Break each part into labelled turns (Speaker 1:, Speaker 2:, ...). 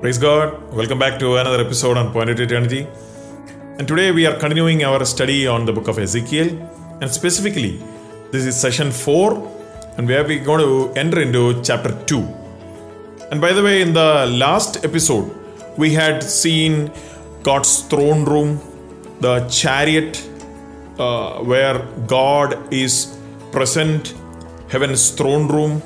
Speaker 1: Praise God. Welcome back to another episode on Pointed Eternity. And today we are continuing our study on the book of Ezekiel. And specifically, this is session 4, and where we're going to enter into chapter 2. And by the way, in the last episode, we had seen God's throne room, the chariot uh, where God is present, heaven's throne room,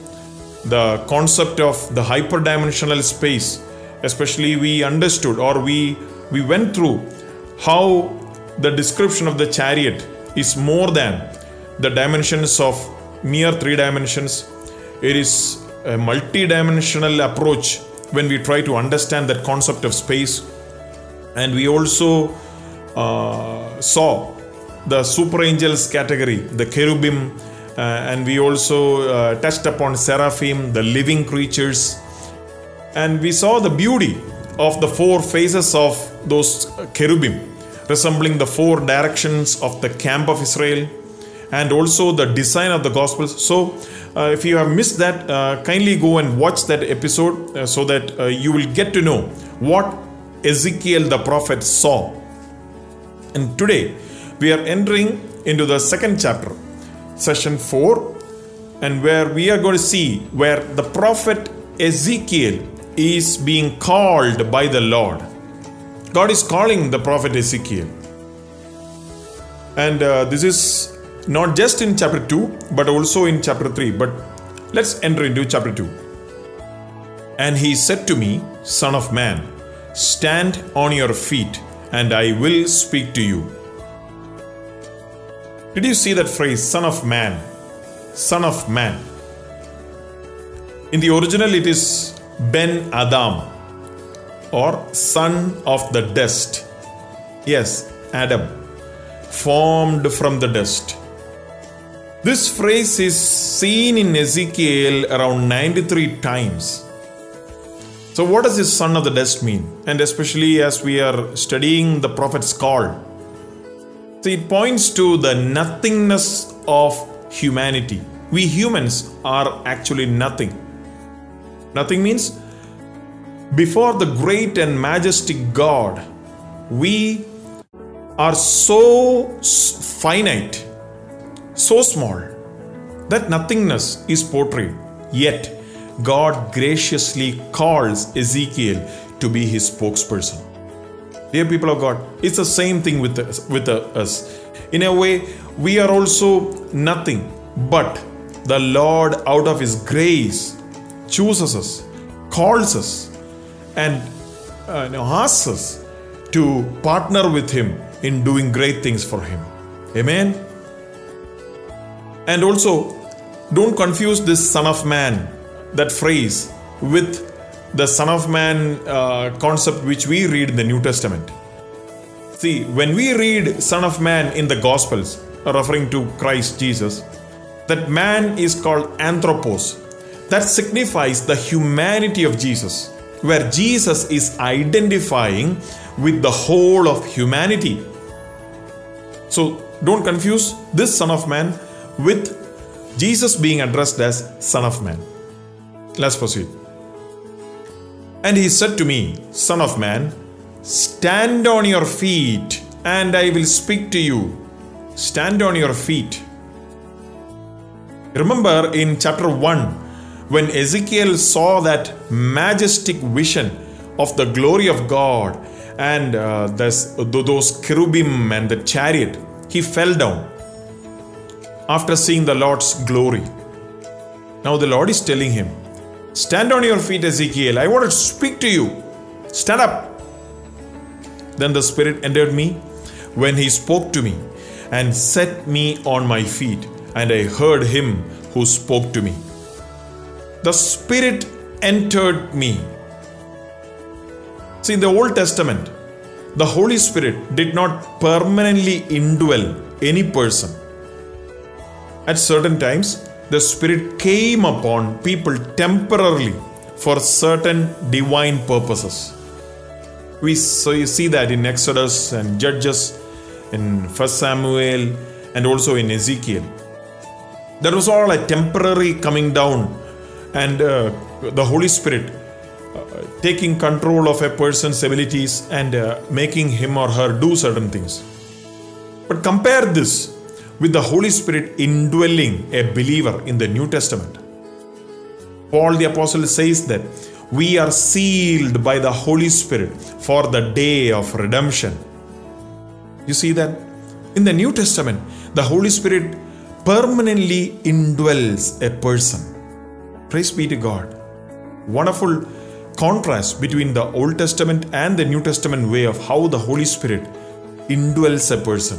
Speaker 1: the concept of the hyperdimensional space especially we understood or we we went through how the description of the chariot is more than the dimensions of mere three dimensions. It is a multi-dimensional approach when we try to understand that concept of space. And we also uh, saw the super angels category the cherubim uh, and we also uh, touched upon seraphim the living creatures and we saw the beauty of the four faces of those cherubim, resembling the four directions of the camp of Israel, and also the design of the Gospels. So, uh, if you have missed that, uh, kindly go and watch that episode uh, so that uh, you will get to know what Ezekiel the prophet saw. And today, we are entering into the second chapter, session 4, and where we are going to see where the prophet Ezekiel is being called by the Lord. God is calling the prophet Ezekiel. And uh, this is not just in chapter 2, but also in chapter 3. But let's enter into chapter 2. And he said to me, Son of man, stand on your feet, and I will speak to you. Did you see that phrase, Son of man? Son of man. In the original, it is Ben Adam or son of the dust. Yes, Adam, formed from the dust. This phrase is seen in Ezekiel around 93 times. So, what does this son of the dust mean? And especially as we are studying the prophet's call, so it points to the nothingness of humanity. We humans are actually nothing. Nothing means before the great and majestic God, we are so finite, so small, that nothingness is portrayed. Yet, God graciously calls Ezekiel to be his spokesperson. Dear people of God, it's the same thing with us, with us. In a way, we are also nothing, but the Lord, out of His grace, chooses us, calls us, and uh, asks us to partner with Him in doing great things for Him. Amen. And also, don't confuse this Son of Man, that phrase, with the Son of Man uh, concept which we read in the New Testament. See, when we read Son of Man in the Gospels, referring to Christ Jesus, that man is called anthropos, that signifies the humanity of Jesus, where Jesus is identifying with the whole of humanity. So don't confuse this Son of Man with Jesus being addressed as Son of Man. Let's proceed. And he said to me, Son of Man, stand on your feet, and I will speak to you. Stand on your feet. Remember in chapter 1, when Ezekiel saw that majestic vision of the glory of God and uh, this, those cherubim and the chariot, he fell down after seeing the Lord's glory. Now the Lord is telling him, Stand on your feet, Ezekiel. I want to speak to you. Stand up. Then the Spirit entered me when he spoke to me and set me on my feet, and I heard him who spoke to me the Spirit entered me. See, in the Old Testament, the Holy Spirit did not permanently indwell any person. At certain times, the Spirit came upon people temporarily for certain divine purposes. We so you see that in Exodus and Judges, in 1 Samuel, and also in Ezekiel. That was all a temporary coming down and uh, the Holy Spirit uh, taking control of a person's abilities and uh, making him or her do certain things. But compare this with the Holy Spirit indwelling a believer in the New Testament. Paul the Apostle says that we are sealed by the Holy Spirit for the day of redemption. You see that? In the New Testament, the Holy Spirit permanently indwells a person. Praise be to God. Wonderful contrast between the Old Testament and the New Testament way of how the Holy Spirit indwells a person.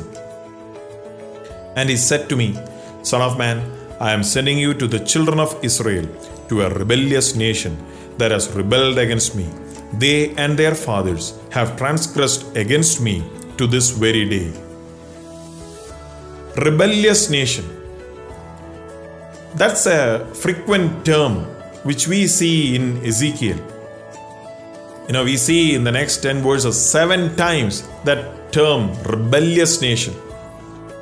Speaker 1: And he said to me, Son of man, I am sending you to the children of Israel, to a rebellious nation that has rebelled against me. They and their fathers have transgressed against me to this very day. Rebellious nation. That's a frequent term which we see in Ezekiel. You know, we see in the next 10 verses seven times that term rebellious nation.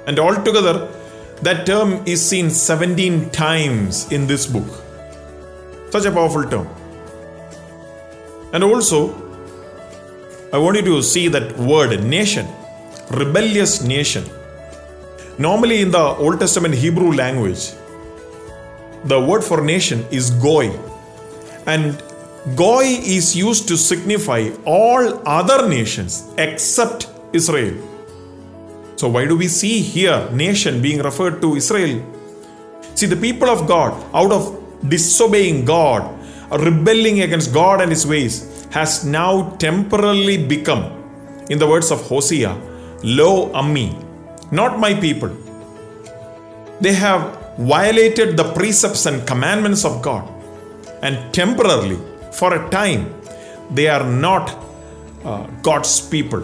Speaker 1: And altogether, that term is seen 17 times in this book. Such a powerful term. And also, I want you to see that word nation, rebellious nation. Normally, in the Old Testament Hebrew language, the word for nation is goy. And goy is used to signify all other nations except Israel. So, why do we see here nation being referred to Israel? See, the people of God, out of disobeying God, rebelling against God and His ways, has now temporarily become, in the words of Hosea, Lo Ammi, not my people. They have violated the precepts and commandments of God, and temporarily, for a time, they are not uh, God's people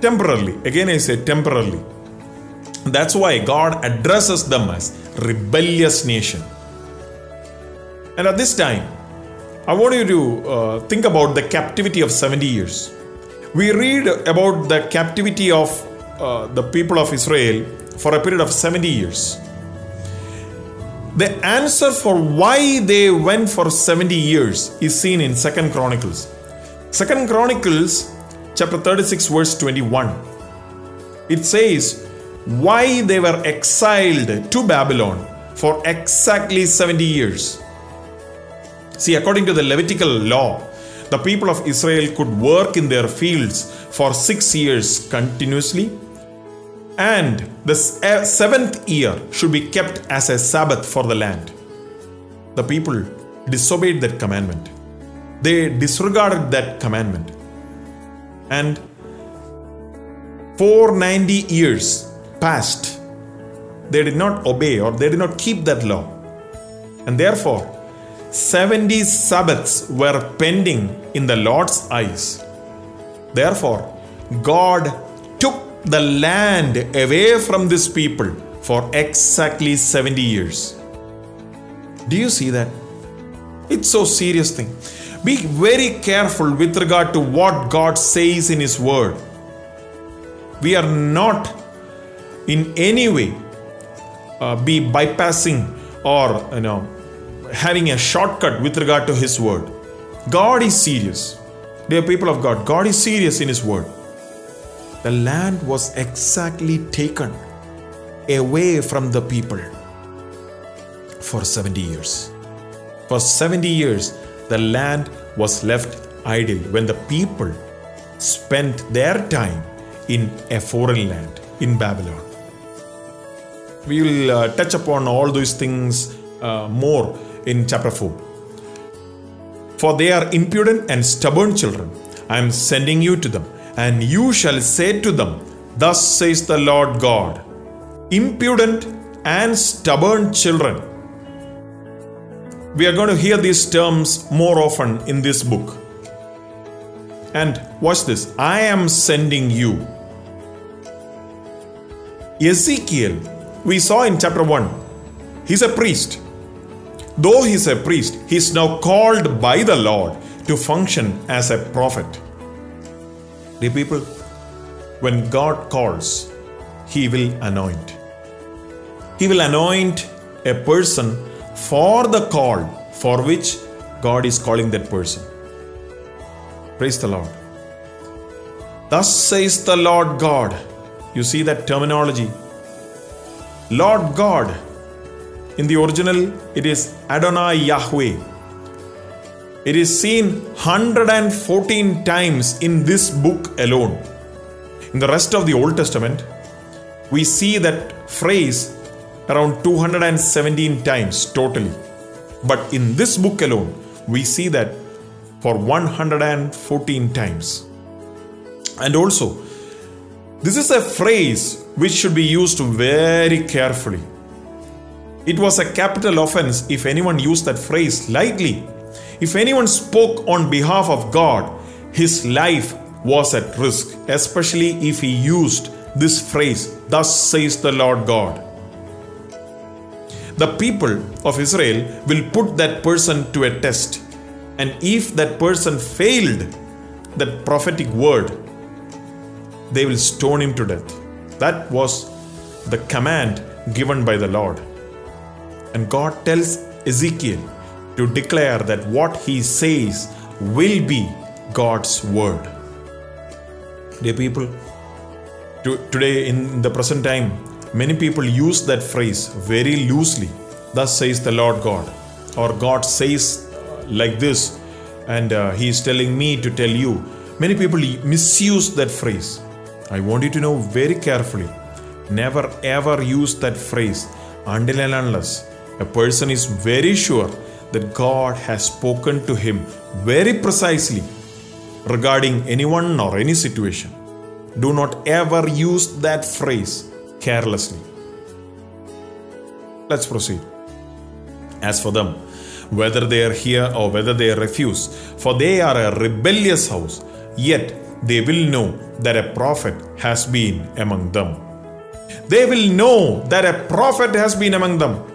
Speaker 1: temporarily. Again, I say temporarily. That's why God addresses them as rebellious nation. And at this time, I want you to uh, think about the captivity of 70 years. We read about the captivity of uh, the people of Israel for a period of 70 years. The answer for why they went for 70 years is seen in Second Chronicles. Second Chronicles chapter 36, verse 21. It says, Why they were exiled to Babylon for exactly 70 years. See, according to the Levitical law, the people of Israel could work in their fields for six years continuously, and the eh, seventh year should be kept as a Sabbath for the land. The people disobeyed that commandment, they disregarded that commandment and 490 years passed. They did not obey or they did not keep that law. And therefore, 70 Sabbaths were pending in the Lord's eyes. Therefore, God took the land away from this people for exactly 70 years. Do you see that? It's so serious thing. Be very careful with regard to what God says in His Word. We are not in any way uh, be bypassing or you know having a shortcut with regard to His Word. God is serious. Dear people of God, God is serious in His Word. The land was exactly taken away from the people for 70 years. For 70 years, the land was left idle when the people spent their time in a foreign land, in Babylon. We will uh, touch upon all those things uh, more in chapter 4. For they are impudent and stubborn children. I am sending you to them, and you shall say to them, Thus says the Lord God. Impudent and stubborn children we are going to hear these terms more often in this book. And watch this I am sending you. Ezekiel, we saw in chapter 1, he's a priest. Though he's a priest, he's now called by the Lord to function as a prophet. Dear people, when God calls, he will anoint. He will anoint a person for the call for which God is calling that person. Praise the Lord. Thus says the Lord God. You see that terminology. Lord God. In the original, it is Adonai Yahweh. It is seen 114 times in this book alone. In the rest of the Old Testament, we see that phrase around 217 times totally. But in this book alone, we see that for 114 times. And also, this is a phrase which should be used very carefully. It was a capital offense if anyone used that phrase lightly. If anyone spoke on behalf of God, his life was at risk, especially if he used this phrase, Thus says the Lord God. The people of Israel will put that person to a test, and if that person failed that prophetic word, they will stone him to death. That was the command given by the Lord. And God tells Ezekiel to declare that what he says will be God's word. Dear people, to, today in the present time, many people use that phrase very loosely. Thus says the Lord God, or God says like this, and uh, He is telling me to tell you. Many people misuse that phrase. I want you to know very carefully never ever use that phrase until and unless a person is very sure that God has spoken to him very precisely regarding anyone or any situation. Do not ever use that phrase carelessly. Let's proceed. As for them, whether they are here or whether they refuse, for they are a rebellious house, yet they will know that a prophet has been among them. They will know that a prophet has been among them.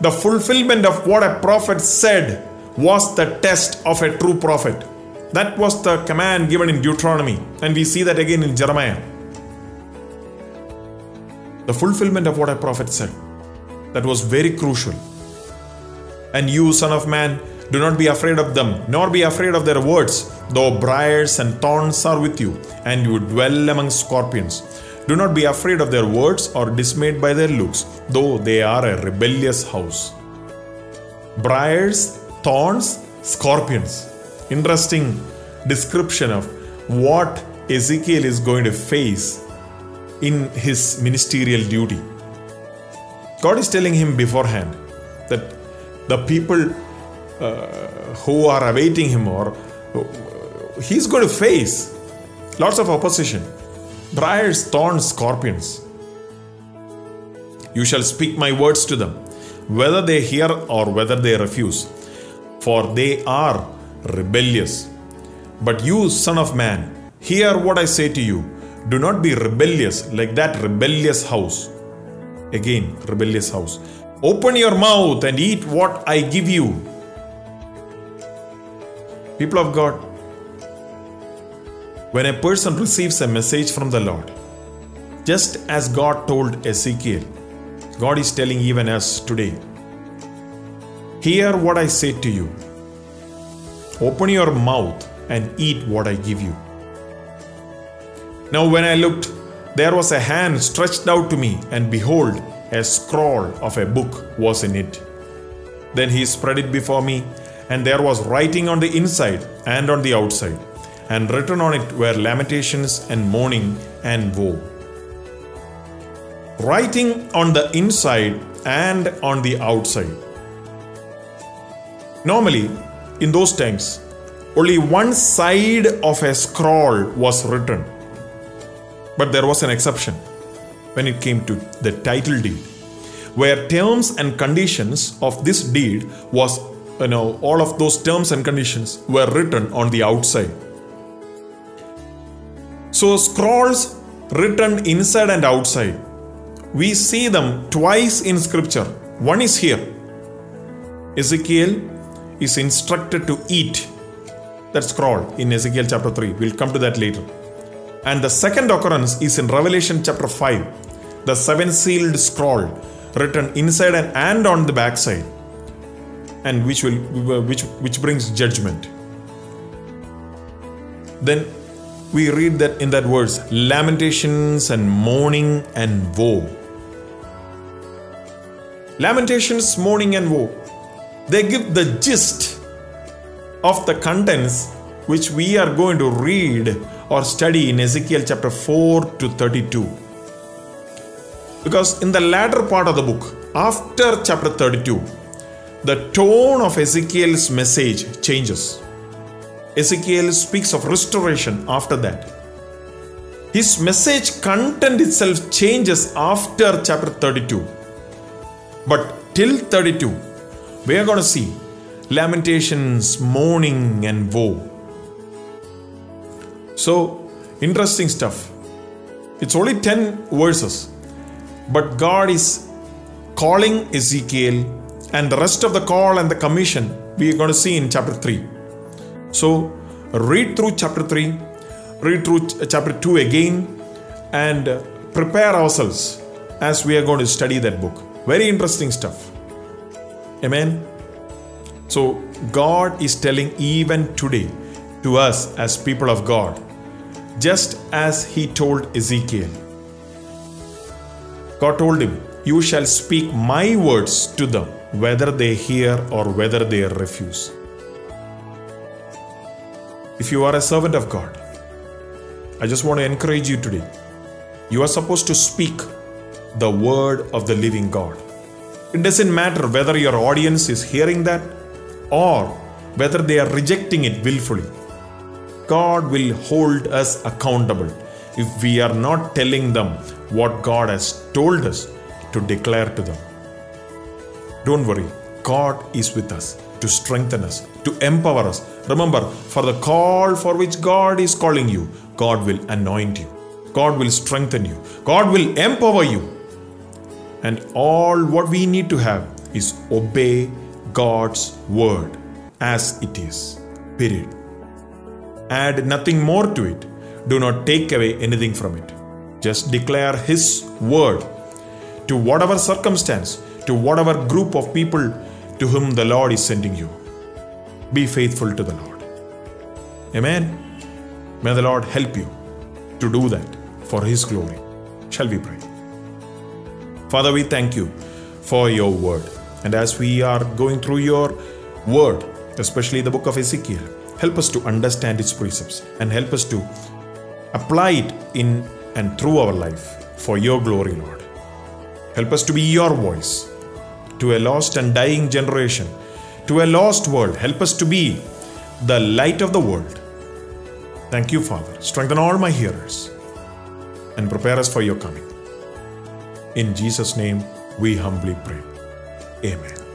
Speaker 1: The fulfillment of what a prophet said was the test of a true prophet. That was the command given in Deuteronomy, and we see that again in Jeremiah. The fulfillment of what a prophet said. That was very crucial. And you, Son of Man, do not be afraid of them, nor be afraid of their words, though briars and thorns are with you, and you dwell among scorpions. Do not be afraid of their words or dismayed by their looks, though they are a rebellious house. Briars, thorns, scorpions. Interesting description of what Ezekiel is going to face in his ministerial duty. God is telling him beforehand that the people uh, who are awaiting him or uh, he's going to face lots of opposition briars thorns scorpions. You shall speak my words to them whether they hear or whether they refuse for they are rebellious. But you son of man hear what i say to you. Do not be rebellious like that rebellious house. Again rebellious house. Open your mouth and eat what i give you. People of God, when a person receives a message from the Lord, just as God told Ezekiel, God is telling even us today Hear what I say to you. Open your mouth and eat what I give you. Now, when I looked, there was a hand stretched out to me, and behold, a scroll of a book was in it. Then he spread it before me and there was writing on the inside and on the outside, and written on it were lamentations and mourning and woe. Writing on the inside and on the outside. Normally, in those times, only one side of a scroll was written. But there was an exception when it came to the title deed, where terms and conditions of this deed was you know, all of those terms and conditions were written on the outside. So, scrolls written inside and outside, we see them twice in scripture. One is here. Ezekiel is instructed to eat that scroll in Ezekiel chapter 3. We'll come to that later. And the second occurrence is in Revelation chapter 5, the seven sealed scroll written inside and, and on the backside and which will which which brings judgment. Then we read that in that verse lamentations and mourning and woe. Lamentations, mourning, and woe. They give the gist of the contents which we are going to read or study in Ezekiel chapter 4 to 32. Because in the latter part of the book, after chapter 32, the tone of Ezekiel's message changes. Ezekiel speaks of restoration after that. His message content itself changes after chapter 32. But till 32, we are going to see lamentations, mourning, and woe. So, interesting stuff. It's only 10 verses, but God is calling Ezekiel, and the rest of the call and the commission we are going to see in chapter 3. So, read through chapter 3, read through chapter 2 again, and uh, prepare ourselves as we are going to study that book. Very interesting stuff. Amen. So, God is telling even today to us as people of God, just as He told Ezekiel. God told him, You shall speak my words to them, whether they hear or whether they refuse. If you are a servant of God, I just want to encourage you today. You are supposed to speak the word of the living God. It doesn't matter whether your audience is hearing that or whether they are rejecting it willfully. God will hold us accountable if we are not telling them what God has told us to declare to them. Don't worry, God is with us to strengthen us, to empower us. Remember, for the call for which God is calling you, God will anoint you, God will strengthen you, God will empower you. And all what we need to have is obey God's word as it is. Period. Add nothing more to it. Do not take away anything from it. Just declare His word to whatever circumstance, to whatever group of people to whom the Lord is sending you. Be faithful to the Lord. Amen. May the Lord help you to do that for His glory. Shall we pray? Father, we thank you for your word. And as we are going through your word, especially the book of Ezekiel, help us to understand its precepts and help us to apply it in and through our life for your glory, Lord. Help us to be your voice to a lost and dying generation, to a lost world. Help us to be the light of the world. Thank you, Father. Strengthen all my hearers and prepare us for your coming. In Jesus' name, we humbly pray. Amen.